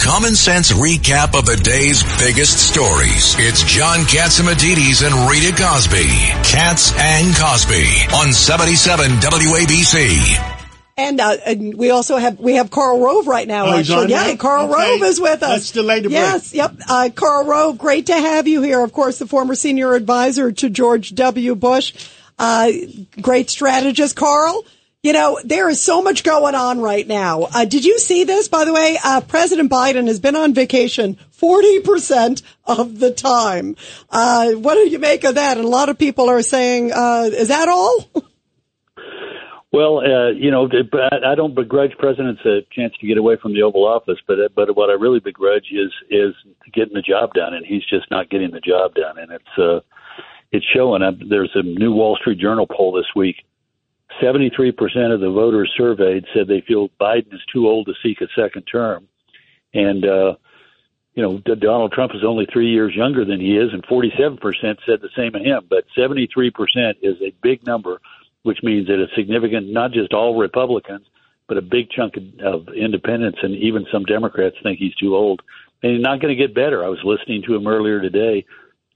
common sense recap of the day's biggest stories. It's John Catsimatidis and Rita Cosby. Cats and Cosby on 77 WABC. And, uh, and we also have we have Karl Rove right now. Oh, actually, yeah, now? Karl Okay. Rove is with us. Let's delay the break. Yes, yep. Uh, Karl Rove, great to have you here. Of course, the former senior advisor to George W. Bush. Uh, great strategist, Karl. You know, there is so much going on right now. Uh, did you see this, by the way? Uh, President Biden has been on vacation 40% of the time. Uh, what do you make of that? And a lot of people are saying, uh, is that all? Well, uh, you know, I don't begrudge presidents a chance to get away from the Oval Office, but but what I really begrudge is is getting the job done, and he's just not getting the job done, and it's uh, it's showing. Uh, There's a new Wall Street Journal poll this week. Seventy-three percent of the voters surveyed said they feel Biden is too old to seek a second term, and uh, you know Donald Trump is only three years younger than he is, and forty-seven percent said the same of him. But seventy-three percent is a big number which means that a significant, not just all Republicans, but a big chunk of independents and even some Democrats think he's too old. And he's not going to get better. I was listening to him earlier today.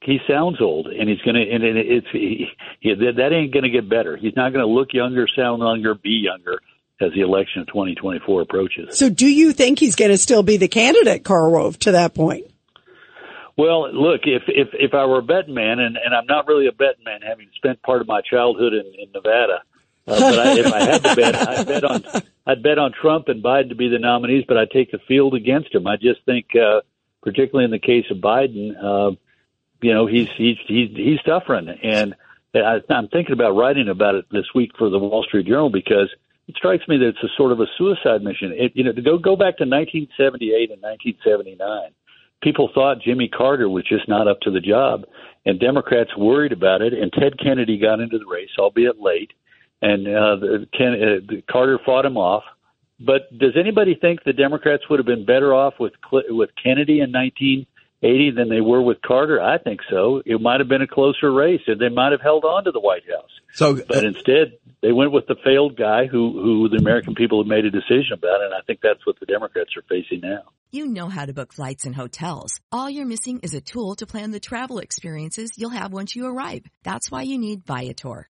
He sounds old, and he's going to, and it's he, he, that, ain't going to get better. He's not going to look younger, sound younger, be younger as the election of 2024 approaches. So do you think he's going to still be the candidate, Karl Rove, to that point? Well, look, if if if I were a betting man, and and I'm not really a betting man, having spent part of my childhood in, in Nevada, uh, but I, if I had to bet, I'd bet on I'd bet on Trump and Biden to be the nominees, but I'd take the field against him. I just think, uh, particularly in the case of Biden, uh, you know, he's he's he's he's suffering, and I, I'm thinking about writing about it this week for the Wall Street Journal because it strikes me that it's a sort of a suicide mission. It, you know, to go go back to 1978 and 1979 people thought Jimmy Carter was just not up to the job, and Democrats worried about it. And Ted Kennedy got into the race, albeit late, and uh, the, Ken, uh, Carter fought him off. But does anybody think the Democrats would have been better off with with Kennedy in 1980 than they were with Carter? I think so. It might have been a closer race, and they might have held on to the White House. So, uh, But instead, they went with the failed guy who who the American people have made a decision about, and I think that's what the Democrats are facing now. You know how to book flights and hotels. All you're missing is a tool to plan the travel experiences you'll have once you arrive. That's why you need Viator.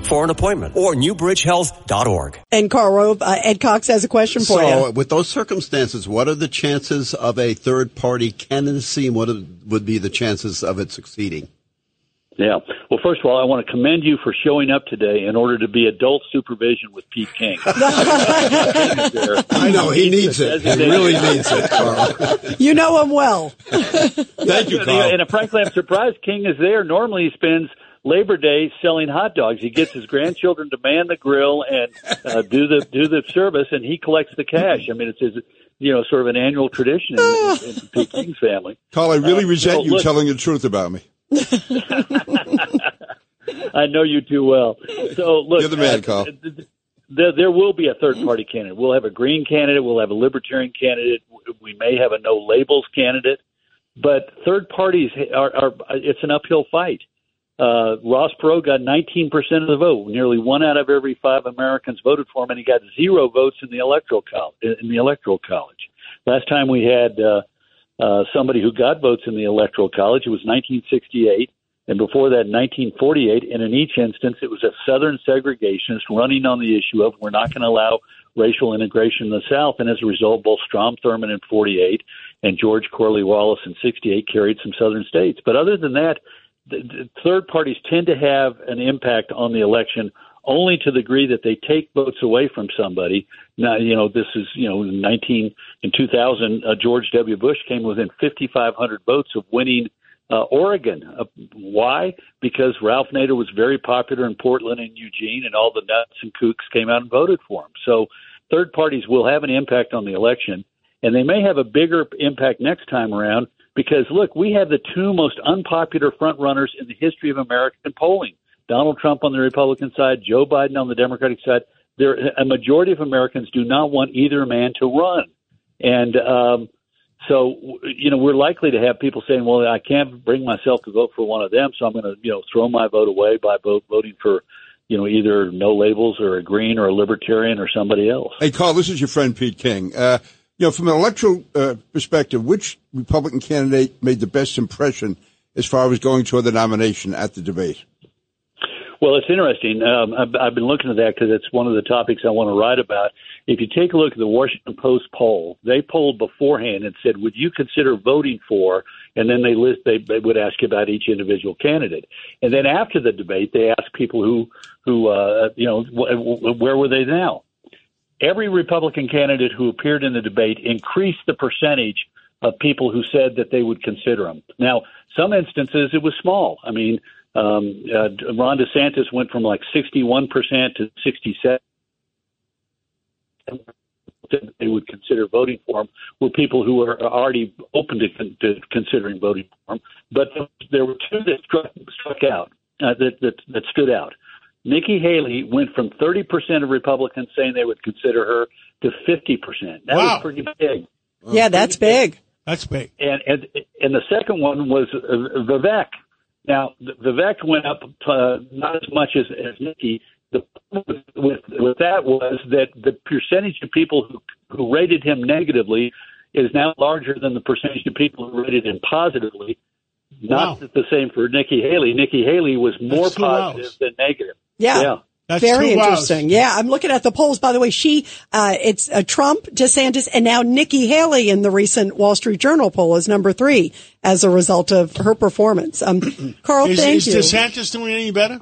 for an appointment or newbridgehealth.org. And Karl Rove, uh, Ed Cox has a question for so you. with those circumstances, what are the chances of a third party candidacy and what would be the chances of it succeeding? Yeah. Well, first of all, I want to commend you for showing up today in order to be adult supervision with Pete King. I know, he needs it. He really needs it, Karl. You know him well. Thank you, And, Karl. and frankly, I'm surprised King is there. Normally, he spends Labor Day selling hot dogs. He gets his grandchildren to man the grill and uh, do the do the service, and he collects the cash. I mean, it's his, you know sort of an annual tradition in, in, in Pete King's family. Karl, I really Uh, resent so you look- telling the truth about me. I know you too well. So look, You're the man, uh, Karl. th- th- There, there will be a third party candidate. We'll have a green candidate. We'll have a libertarian candidate. We may have a no labels candidate. But third parties are, are it's an uphill fight. Uh, Ross Perot got 19% of the vote. Nearly one out of every five Americans voted for him, and he got zero votes in the electoral college. In the electoral college, last time we had uh, uh, somebody who got votes in the electoral college, it was 1968, and before that, 1948. And in each instance, it was a Southern segregationist running on the issue of we're not going to allow racial integration in the South. And as a result, both Strom Thurmond in 48 and George Corley Wallace in 68 carried some Southern states. But other than that, third parties tend to have an impact on the election only to the degree that they take votes away from somebody. Now, you know, this is, you know, in 19, in 2000, uh, George W. Bush came within 5,500 votes of winning uh, Oregon. Uh, why? Because Ralph Nader was very popular in Portland and Eugene, and all the nuts and kooks came out and voted for him. So third parties will have an impact on the election, and they may have a bigger impact next time around because, look, we have the two most unpopular front runners in the history of American polling Donald Trump on the Republican side, Joe Biden on the Democratic side. There, a majority of Americans do not want either man to run. And, um, so, you know, we're likely to have people saying, well, I can't bring myself to vote for one of them, so I'm going to, you know, throw my vote away by vote, voting for, you know, either no labels or a green or a libertarian or somebody else. Hey, Karl, this is your friend Pete King. Uh, you know, from an electoral uh, perspective, which Republican candidate made the best impression as far as going toward the nomination at the debate? Well, it's interesting. Um, I've, I've been looking at that because it's one of the topics I want to write about. If you take a look at the Washington Post poll, they polled beforehand and said, "Would you consider voting for?" And then they list they, they would ask about each individual candidate, and then after the debate, they asked people who who uh, you know wh- where were they now. Every Republican candidate who appeared in the debate increased the percentage of people who said that they would consider him. Now, some instances it was small. I mean, um, uh, Ron DeSantis went from like 61% to 67 they would consider voting for him were people who were already open to, to considering voting for him. But there were two that struck, struck out, uh, that, that, that stood out. Nikki Haley went from 30% of Republicans saying they would consider her to 50%. That Wow. was pretty big. Yeah, that's big. That's big. And and and the second one was uh, Vivek. Now Vivek went up uh, not as much as, as Nikki. The problem with with that was that the percentage of people who who rated him negatively is now larger than the percentage of people who rated him positively. Not Wow. the same for Nikki Haley. Nikki Haley was more positive wows. than negative. Yeah. Yeah. That's Very two wows. interesting. Yeah, I'm looking at the polls. By the way, she, uh, it's uh, Trump, DeSantis, and now Nikki Haley in the recent Wall Street Journal poll is number three as a result of her performance. Um, Karl, Is, thank is you. DeSantis doing any better?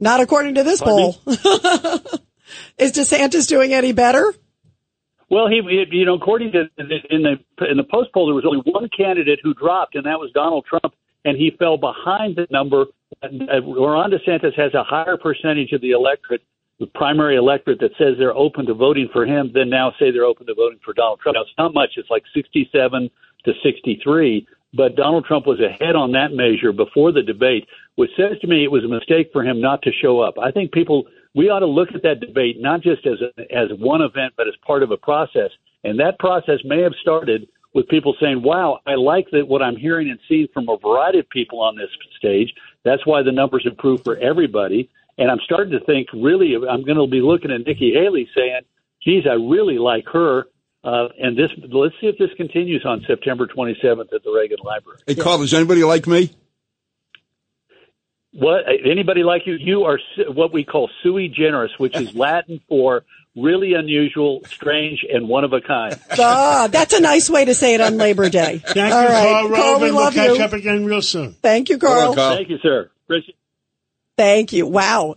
Not according to this Pardon poll. is DeSantis doing any better? Well, he, you know, according to in the in the post poll, there was only one candidate who dropped, and that was Donald Trump, and he fell behind the number. Uh, Ron DeSantis has a higher percentage of the electorate, the primary electorate, that says they're open to voting for him than now say they're open to voting for Donald Trump. Now, it's not much; it's like sixty-seven to sixty-three. But Donald Trump was ahead on that measure before the debate, which says to me it was a mistake for him not to show up. I think people we ought to look at that debate not just as a, as one event, but as part of a process. And that process may have started with people saying, "Wow, I like that what I'm hearing and seeing from a variety of people on this stage. That's why the numbers improve for everybody." And I'm starting to think, really, I'm going to be looking at Nikki Haley saying, "Geez, I really like her." Uh, and this, let's see if this continues on September 27th at the Reagan Library. Hey, Karl, is anybody like me? What anybody like you? You are su- what we call sui generis, which is Latin for really unusual, strange, and one of a kind. Ah, that's a nice way to say it on Labor Day. Thank All you, right. Karl Karl, Rove, we and we'll catch you. up again real soon. Thank you, Karl. Karl. Thank you, sir. Appreciate Thank you. Wow.